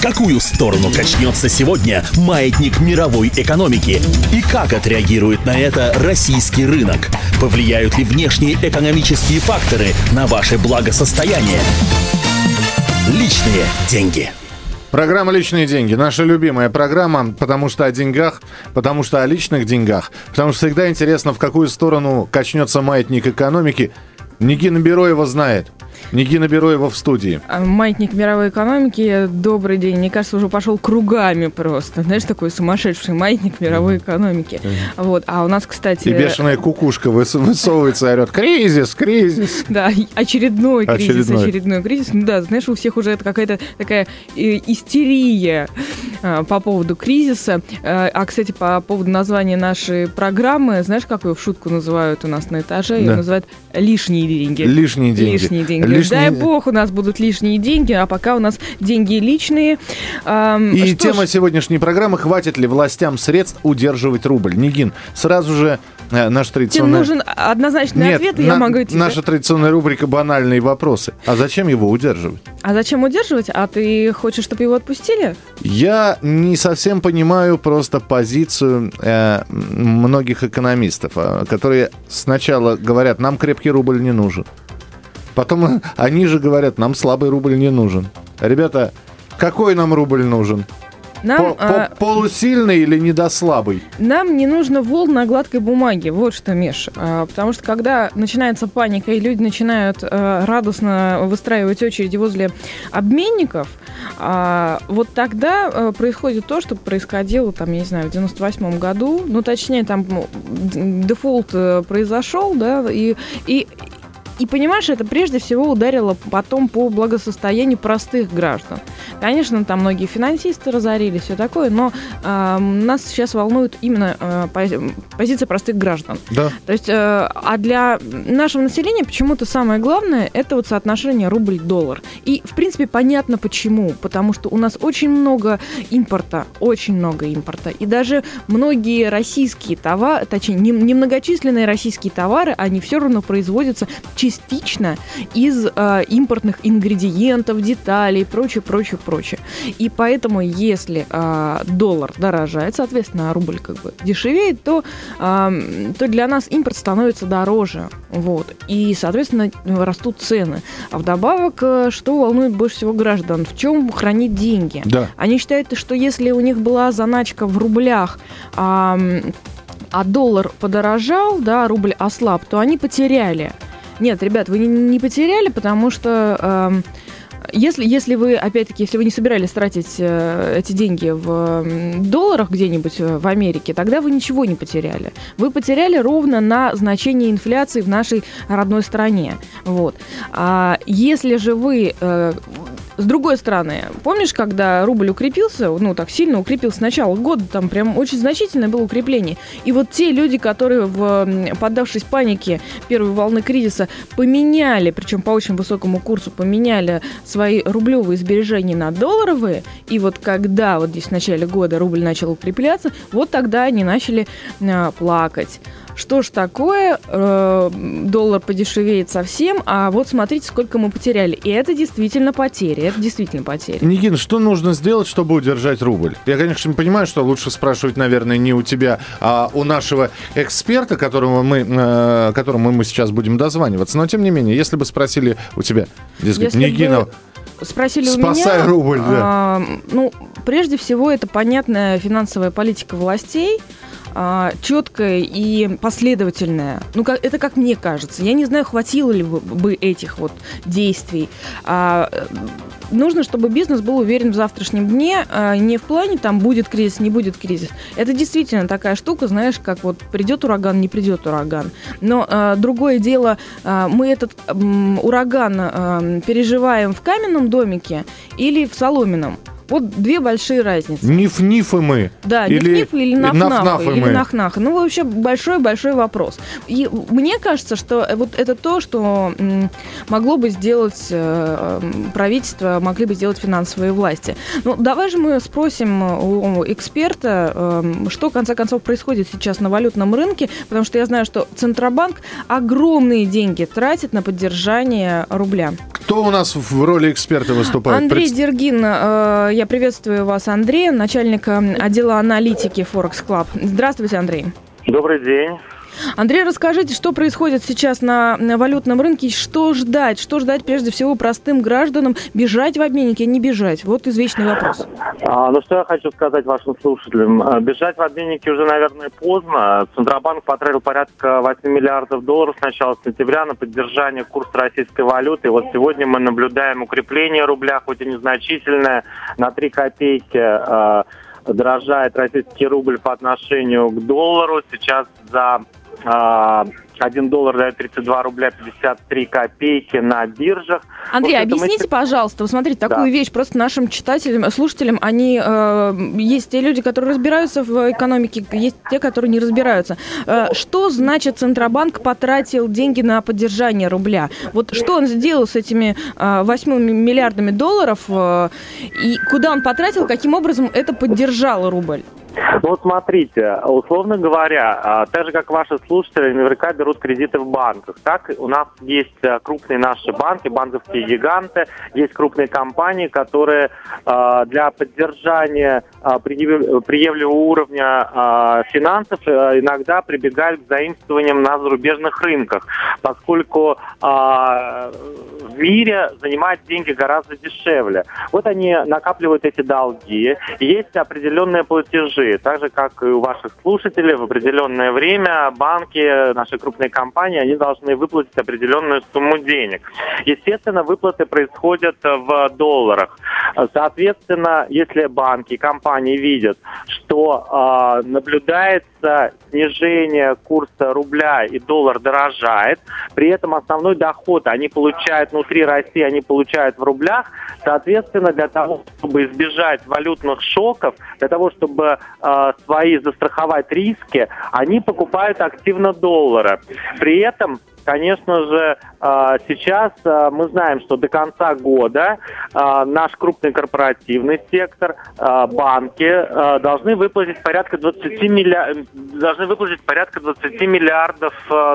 В какую сторону качнется сегодня маятник мировой экономики? И как отреагирует на это российский рынок? Повлияют ли внешние экономические факторы на ваше благосостояние? Личные деньги. Программа «Личные деньги». Наша любимая программа, потому что о деньгах, потому что о личных деньгах, потому что всегда интересно, в какую сторону качнется маятник экономики. Никина Бероева знает – Нигина Бероева в студии. А, маятник мировой экономики. Добрый день. Мне кажется, уже пошел кругами просто. Знаешь, такой сумасшедший маятник мировой экономики. Вот. А у нас, кстати... И бешеная кукушка высовывается и орет. Кризис, кризис. Да, очередной кризис, очередной, очередной кризис. Ну да, знаешь, у всех уже это какая-то такая э, истерия а, по поводу кризиса. А, а, кстати, по поводу названия нашей программы, знаешь, как ее в шутку называют у нас на этаже? Ее называют «лишние деньги». Лишние деньги. Лишние деньги лишние... Дай бог, у нас будут лишние деньги, а пока у нас деньги личные. Эм, И тема ж... сегодняшней программы «Хватит ли властям средств удерживать рубль?» Нигин, сразу же э, наша традиционная... Тебе нужен однозначный Нет, ответ, и на... я могу тебе... Наша традиционная рубрика «Банальные вопросы». А зачем его удерживать? А зачем удерживать? А ты хочешь, чтобы его отпустили? Я не совсем понимаю просто позицию э, многих экономистов, э, которые сначала говорят, нам крепкий рубль не нужен. Потом они же говорят, нам слабый рубль не нужен. Ребята, какой нам рубль нужен? Нам, по, а, полусильный или недослабый? Нам не нужно волн на гладкой бумаге. Вот что, Миш. А, потому что когда начинается паника, и люди начинают а, радостно выстраивать очереди возле обменников, а, вот тогда а, происходит то, что происходило, там, я не знаю, в 98 году. Ну, точнее, там дефолт э, произошел, да, и, и, и понимаешь, это прежде всего ударило потом по благосостоянию простых граждан. Конечно, там многие финансисты разорились, все такое, но э, нас сейчас волнует именно э, позиция простых граждан. Да. То есть, э, а для нашего населения почему-то самое главное это вот соотношение рубль-доллар. И, в принципе, понятно почему. Потому что у нас очень много импорта, очень много импорта. И даже многие российские товары, точнее, немногочисленные российские товары, они все равно производятся чисто частично из э, импортных ингредиентов, деталей, прочее, прочее, прочее. И поэтому, если э, доллар дорожает, соответственно, рубль как бы дешевеет, то, э, то для нас импорт становится дороже. Вот. И, соответственно, растут цены. А вдобавок, э, что волнует больше всего граждан? В чем хранить деньги? Да. Они считают, что если у них была заначка в рублях, а, а доллар подорожал, да, рубль ослаб, то они потеряли. Нет, ребят, вы не, не потеряли, потому что э, если, если вы, опять-таки, если вы не собирались тратить э, эти деньги в долларах где-нибудь э, в Америке, тогда вы ничего не потеряли. Вы потеряли ровно на значение инфляции в нашей родной стране. Вот. А если же вы э, с другой стороны, помнишь, когда рубль укрепился, ну, так сильно укрепился с начала года, там прям очень значительное было укрепление. И вот те люди, которые, в, поддавшись панике первой волны кризиса, поменяли, причем по очень высокому курсу, поменяли свои рублевые сбережения на долларовые, и вот когда вот здесь в начале года рубль начал укрепляться, вот тогда они начали а, плакать что ж такое, э, доллар подешевеет совсем, а вот смотрите, сколько мы потеряли. И это действительно потери, это действительно потери. Никин, что нужно сделать, чтобы удержать рубль? Я, конечно, понимаю, что лучше спрашивать, наверное, не у тебя, а у нашего эксперта, которого мы, э, которому мы сейчас будем дозваниваться. Но, тем не менее, если бы спросили у тебя, дескать, Никина... Бы спросили Спасай у меня. рубль, да. А, ну, прежде всего, это понятная финансовая политика властей а, четкая и последовательная. Ну, как, это как мне кажется. Я не знаю, хватило ли бы этих вот действий. А, нужно, чтобы бизнес был уверен в завтрашнем дне, а не в плане там будет кризис, не будет кризис. Это действительно такая штука, знаешь, как вот придет ураган, не придет ураган. Но а, другое дело, а, мы этот а, ураган а, переживаем в каменном домике или в соломенном. Вот две большие разницы. Ниф-нифы мы. Да, или ниф-нифы или наф-нафы. Или нах-нахы. Ну, вообще большой-большой вопрос. И мне кажется, что вот это то, что могло бы сделать э, правительство, могли бы сделать финансовые власти. Ну, давай же мы спросим у эксперта, эм, что, в конце концов, происходит сейчас на валютном рынке, потому что я знаю, что Центробанк огромные деньги тратит на поддержание рубля. Кто у нас в роли эксперта выступает? Андрей Дергин, э, я приветствую вас, Андрей, начальник отдела аналитики Forex Club. Здравствуйте, Андрей. Добрый день. Андрей, расскажите, что происходит сейчас на, валютном рынке, что ждать? Что ждать прежде всего простым гражданам? Бежать в обменнике, не бежать? Вот извечный вопрос. А, ну, что я хочу сказать вашим слушателям. А, бежать в обменнике уже, наверное, поздно. Центробанк потратил порядка 8 миллиардов долларов с начала сентября на поддержание курса российской валюты. И вот сегодня мы наблюдаем укрепление рубля, хоть и незначительное, на 3 копейки а, дорожает российский рубль по отношению к доллару. Сейчас за Um, 1 доллар дает 32 рубля 53 копейки на биржах. Андрей, вот объясните, мы... пожалуйста, вы смотрите, такую да. вещь просто нашим читателям, слушателям, они э, есть те люди, которые разбираются в экономике, есть те, которые не разбираются. Э, что значит Центробанк потратил деньги на поддержание рубля? Вот что он сделал с этими э, 8 миллиардами долларов э, и куда он потратил, каким образом это поддержало рубль? Вот смотрите, условно говоря, а, так же как ваши слушатели наверняка берут кредиты в банках, так у нас есть а, крупные наши банки, банковские гиганты, есть крупные компании, которые а, для поддержания приемлемого уровня финансов иногда прибегают к заимствованиям на зарубежных рынках, поскольку мире занимать деньги гораздо дешевле. Вот они накапливают эти долги, есть определенные платежи. Так же, как и у ваших слушателей, в определенное время банки, наши крупные компании, они должны выплатить определенную сумму денег. Естественно, выплаты происходят в долларах. Соответственно, если банки, компании видят, что э, наблюдается снижение курса рубля и доллар дорожает, при этом основной доход они получают внутри России, они получают в рублях, соответственно, для того, чтобы избежать валютных шоков, для того, чтобы э, свои застраховать риски, они покупают активно доллары. При этом Конечно же, а, сейчас а, мы знаем, что до конца года наш крупный корпоративный сектор, банки должны выплатить порядка 20 миллиардов, должны выплатить порядка 20 миллиардов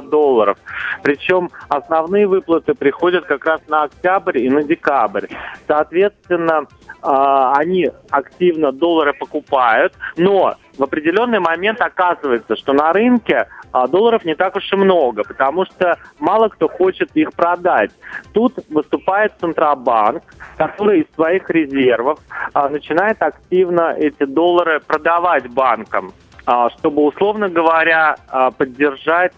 долларов. Причем основные выплаты приходят как раз на октябрь и на декабрь. Соответственно, они активно доллары покупают, но в определенный момент оказывается, что на рынке а, долларов не так уж и много, потому что мало кто хочет их продать. Тут выступает Центробанк, который из своих резервов а, начинает активно эти доллары продавать банкам, а, чтобы, условно говоря, поддержать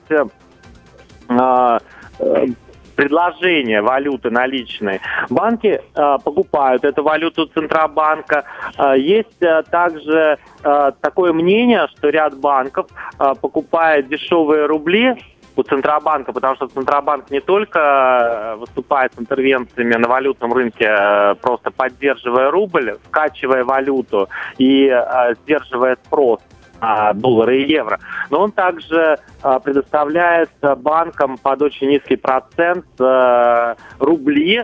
предложение валюты наличной. Банки э, покупают эту валюту Центробанка. Э, есть э, также э, такое мнение, что ряд банков э, покупает дешевые рубли у Центробанка, потому что Центробанк не только э, выступает с интервенциями на валютном рынке, э, просто поддерживая рубль, скачивая валюту и э, сдерживая спрос, а, доллары и евро. Но он также а, предоставляет банкам под очень низкий процент а, рубли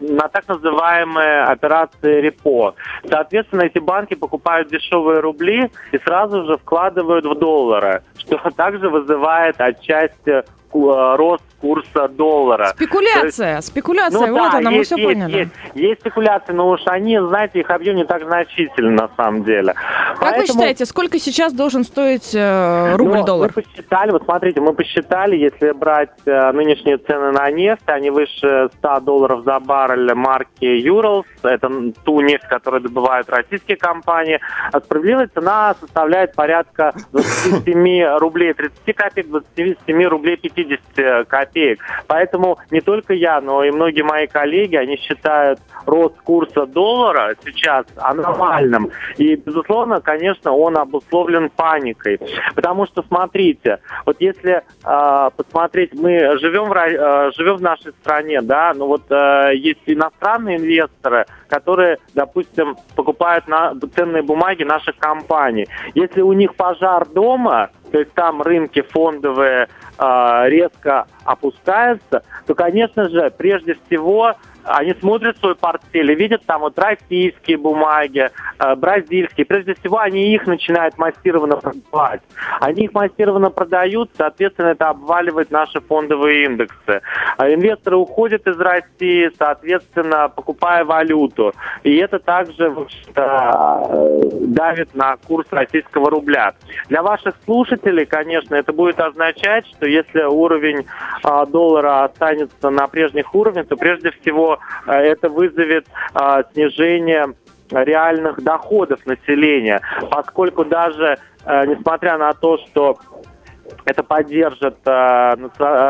на так называемые операции репо. Соответственно, эти банки покупают дешевые рубли и сразу же вкладывают в доллары, что также вызывает отчасти рост курса доллара. Спекуляция, есть, спекуляция, ну, вот да, она, есть, мы все есть, поняли. Есть, есть спекуляции, но уж они, знаете, их объем не так значительный на самом деле. Как Поэтому... вы считаете, сколько сейчас должен стоить э, рубль-доллар? Ну, мы посчитали, вот смотрите, мы посчитали, если брать э, нынешние цены на нефть, они выше 100 долларов за баррель марки Urals, это ту нефть, которую добывают российские компании, а справедливая цена составляет порядка 27 рублей 30 копеек, 27 рублей 50 копеек копеек. Поэтому не только я, но и многие мои коллеги, они считают рост курса доллара сейчас аномальным. И, безусловно, конечно, он обусловлен паникой. Потому что, смотрите, вот если э, посмотреть, мы живем в, э, живем в нашей стране, да, но вот э, есть иностранные инвесторы, которые, допустим, покупают на ценные бумаги наших компаний. Если у них пожар дома, то есть там рынки фондовые э, резко опускаются, то, конечно же, прежде всего они смотрят свой портфель и видят там вот российские бумаги, э, бразильские. Прежде всего, они их начинают массированно продавать. Они их массированно продают, соответственно, это обваливает наши фондовые индексы. А инвесторы уходят из России, соответственно, покупая валюту. И это также, э, давит на курс российского рубля. Для ваших слушателей, конечно, это будет означать, что если уровень а, доллара останется на прежних уровнях, то прежде всего а, это вызовет а, снижение реальных доходов населения, поскольку даже а, несмотря на то, что это поддержит э,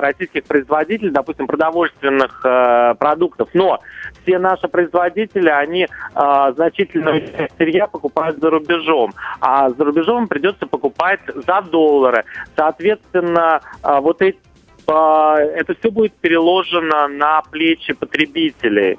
российских производителей, допустим, продовольственных э, продуктов. Но все наши производители, они э, значительную часть сырья покупают за рубежом, а за рубежом придется покупать за доллары. Соответственно, э, вот эти это все будет переложено на плечи потребителей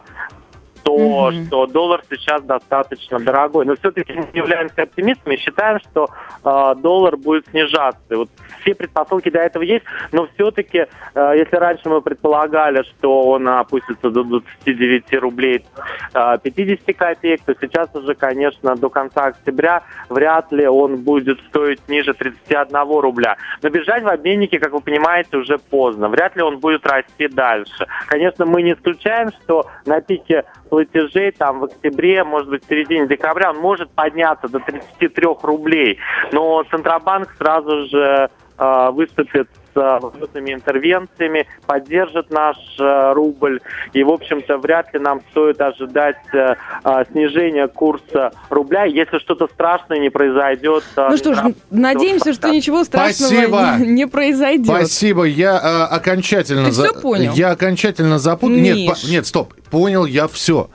то, mm-hmm. что доллар сейчас достаточно дорогой. Но все-таки мы являемся оптимистами и считаем, что э, доллар будет снижаться. Вот все предпосылки для этого есть, но все-таки, э, если раньше мы предполагали, что он опустится до 29 рублей э, 50 копеек, то сейчас уже, конечно, до конца октября вряд ли он будет стоить ниже 31 рубля. Но бежать в обменнике, как вы понимаете, уже поздно. Вряд ли он будет расти дальше. Конечно, мы не исключаем, что на пике платежей там в октябре, может быть, в середине декабря он может подняться до 33 рублей. Но Центробанк сразу же э, выступит валютными интервенциями, поддержит наш э, рубль. И, в общем-то, вряд ли нам стоит ожидать э, э, снижения курса рубля, если что-то страшное не произойдет. Ну что ж, надеемся, что ничего страшного Спасибо. Не, не произойдет. Спасибо. Я э, окончательно... Ты за... все понял? Я окончательно запутал. Нет, по... нет, стоп. Понял я все.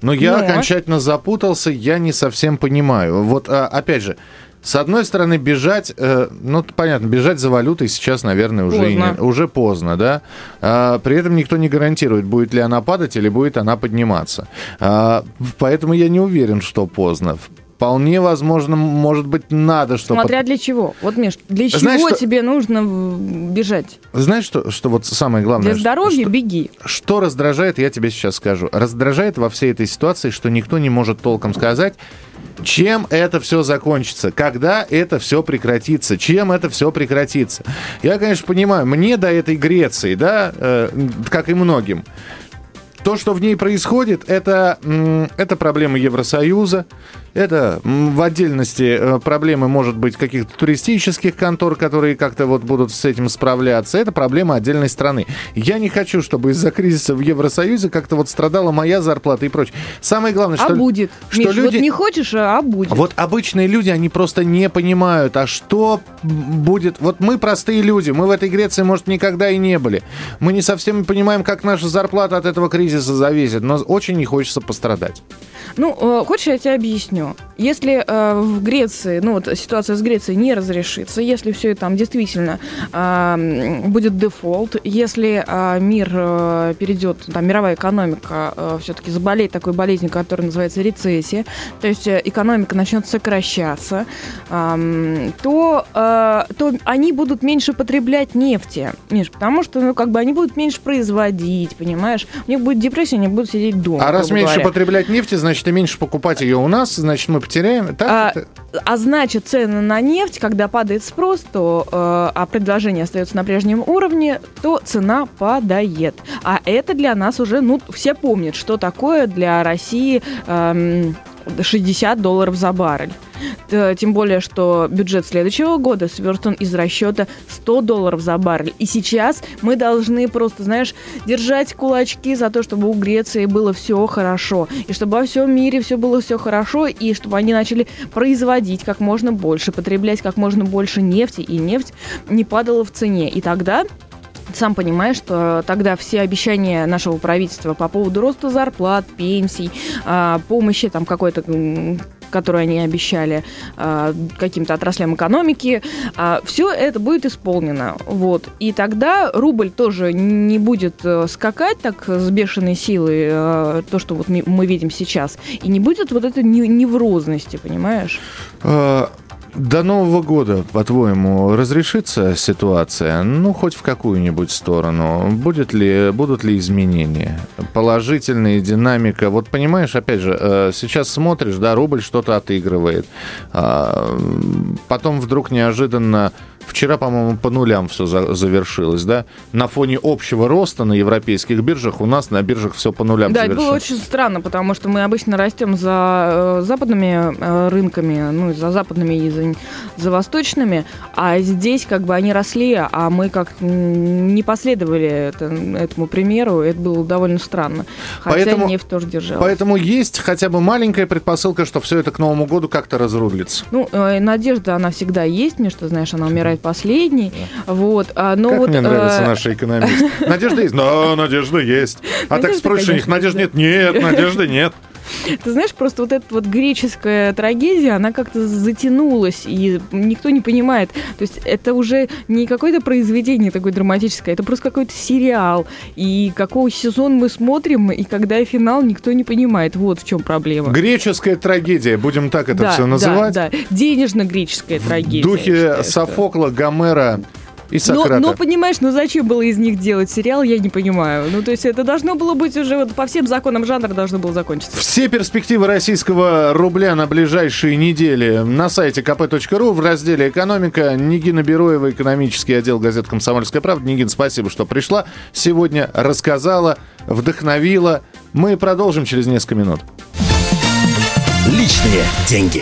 Но я ну. окончательно запутался, я не совсем понимаю. Вот, а, опять же, с одной стороны, бежать, э, ну, понятно, бежать за валютой сейчас, наверное, уже, поздно. Не, уже поздно, да. А, при этом никто не гарантирует, будет ли она падать или будет она подниматься. А, поэтому я не уверен, что поздно. Вполне возможно, может быть, надо, чтобы... Смотря для чего. Вот, Миш, для чего Знаешь, что... тебе нужно бежать? Знаешь, что, что вот самое главное? Для здоровья что, беги. Что раздражает, я тебе сейчас скажу. Раздражает во всей этой ситуации, что никто не может толком сказать, чем это все закончится? Когда это все прекратится? Чем это все прекратится? Я, конечно, понимаю, мне до этой Греции, да, э, как и многим, то, что в ней происходит, это, это проблема Евросоюза, это в отдельности э, проблемы, может быть, каких-то туристических контор, которые как-то вот будут с этим справляться. Это проблема отдельной страны. Я не хочу, чтобы из-за кризиса в Евросоюзе как-то вот страдала моя зарплата и прочее. Самое главное, а что... А будет. Что Миш, люди... вот не хочешь, а будет. Вот обычные люди, они просто не понимают, а что будет... Вот мы простые люди, мы в этой Греции, может, никогда и не были. Мы не совсем понимаем, как наша зарплата от этого кризиса зависит, но очень не хочется пострадать. Ну, э, хочешь, я тебе объясню. Если э, в Греции, ну вот ситуация с Грецией не разрешится, если все это там действительно э, будет дефолт, если э, мир э, перейдет, там, мировая экономика э, все-таки заболеет такой болезнью, которая называется рецессия, то есть э, экономика начнет сокращаться, э, то, э, то они будут меньше потреблять нефти, Миш, потому что, ну, как бы они будут меньше производить, понимаешь? У них будет депрессия, они будут сидеть дома. А раз меньше говоря. потреблять нефти, значит, и меньше покупать ее у нас, значит, мы потеряем. Так а, а значит, цены на нефть, когда падает спрос, то, э, а предложение остается на прежнем уровне, то цена падает. А это для нас уже, ну, все помнят, что такое для России э, 60 долларов за баррель. Тем более, что бюджет следующего года сверстан из расчета 100 долларов за баррель. И сейчас мы должны просто, знаешь, держать кулачки за то, чтобы у Греции было все хорошо. И чтобы во всем мире все было все хорошо. И чтобы они начали производить как можно больше, потреблять как можно больше нефти. И нефть не падала в цене. И тогда сам понимаешь, что тогда все обещания нашего правительства по поводу роста зарплат, пенсий, а, помощи там какой-то которую они обещали э, каким-то отраслям экономики, э, все это будет исполнено. Вот. И тогда рубль тоже не будет э, скакать так с бешеной силой, э, то, что вот мы видим сейчас, и не будет вот этой неврозности, понимаешь? До Нового года, по-твоему, разрешится ситуация? Ну, хоть в какую-нибудь сторону. Будет ли, будут ли изменения? Положительная динамика. Вот понимаешь, опять же, э, сейчас смотришь, да, рубль что-то отыгрывает. А, потом вдруг неожиданно Вчера, по-моему, по нулям все за завершилось, да? На фоне общего роста на европейских биржах у нас на биржах все по нулям Да, это было очень странно, потому что мы обычно растем за э, западными э, рынками, ну, за западными и за, за восточными, а здесь как бы они росли, а мы как не последовали это, этому примеру, это было довольно странно. Хотя поэтому, нефть тоже держалась. Поэтому есть хотя бы маленькая предпосылка, что все это к Новому году как-то разрулится. Ну, э, надежда, она всегда есть, мне что, знаешь, она умирает последний. Да. Вот, а, но как вот, мне нравятся э... наши экономисты. Надежда есть? Да, надежда есть. А так спросишь у них, надежды нет? Нет, надежды нет. Ты знаешь, просто вот эта вот греческая трагедия, она как-то затянулась, и никто не понимает. То есть это уже не какое-то произведение такое драматическое, это просто какой-то сериал. И какой сезон мы смотрим, и когда финал, никто не понимает. Вот в чем проблема. Греческая трагедия, будем так это да, все называть. Да, да. Денежно-греческая трагедия. В духе Софокла, Гомера, и Сократа. Но, но понимаешь, ну зачем было из них делать сериал, я не понимаю. Ну, то есть это должно было быть уже вот по всем законам жанра должно было закончиться. Все перспективы российского рубля на ближайшие недели на сайте kp.ru в разделе «Экономика». Нигина Бероева, экономический отдел газет «Комсомольская правда». Нигин, спасибо, что пришла. Сегодня рассказала, вдохновила. Мы продолжим через несколько минут. Личные деньги.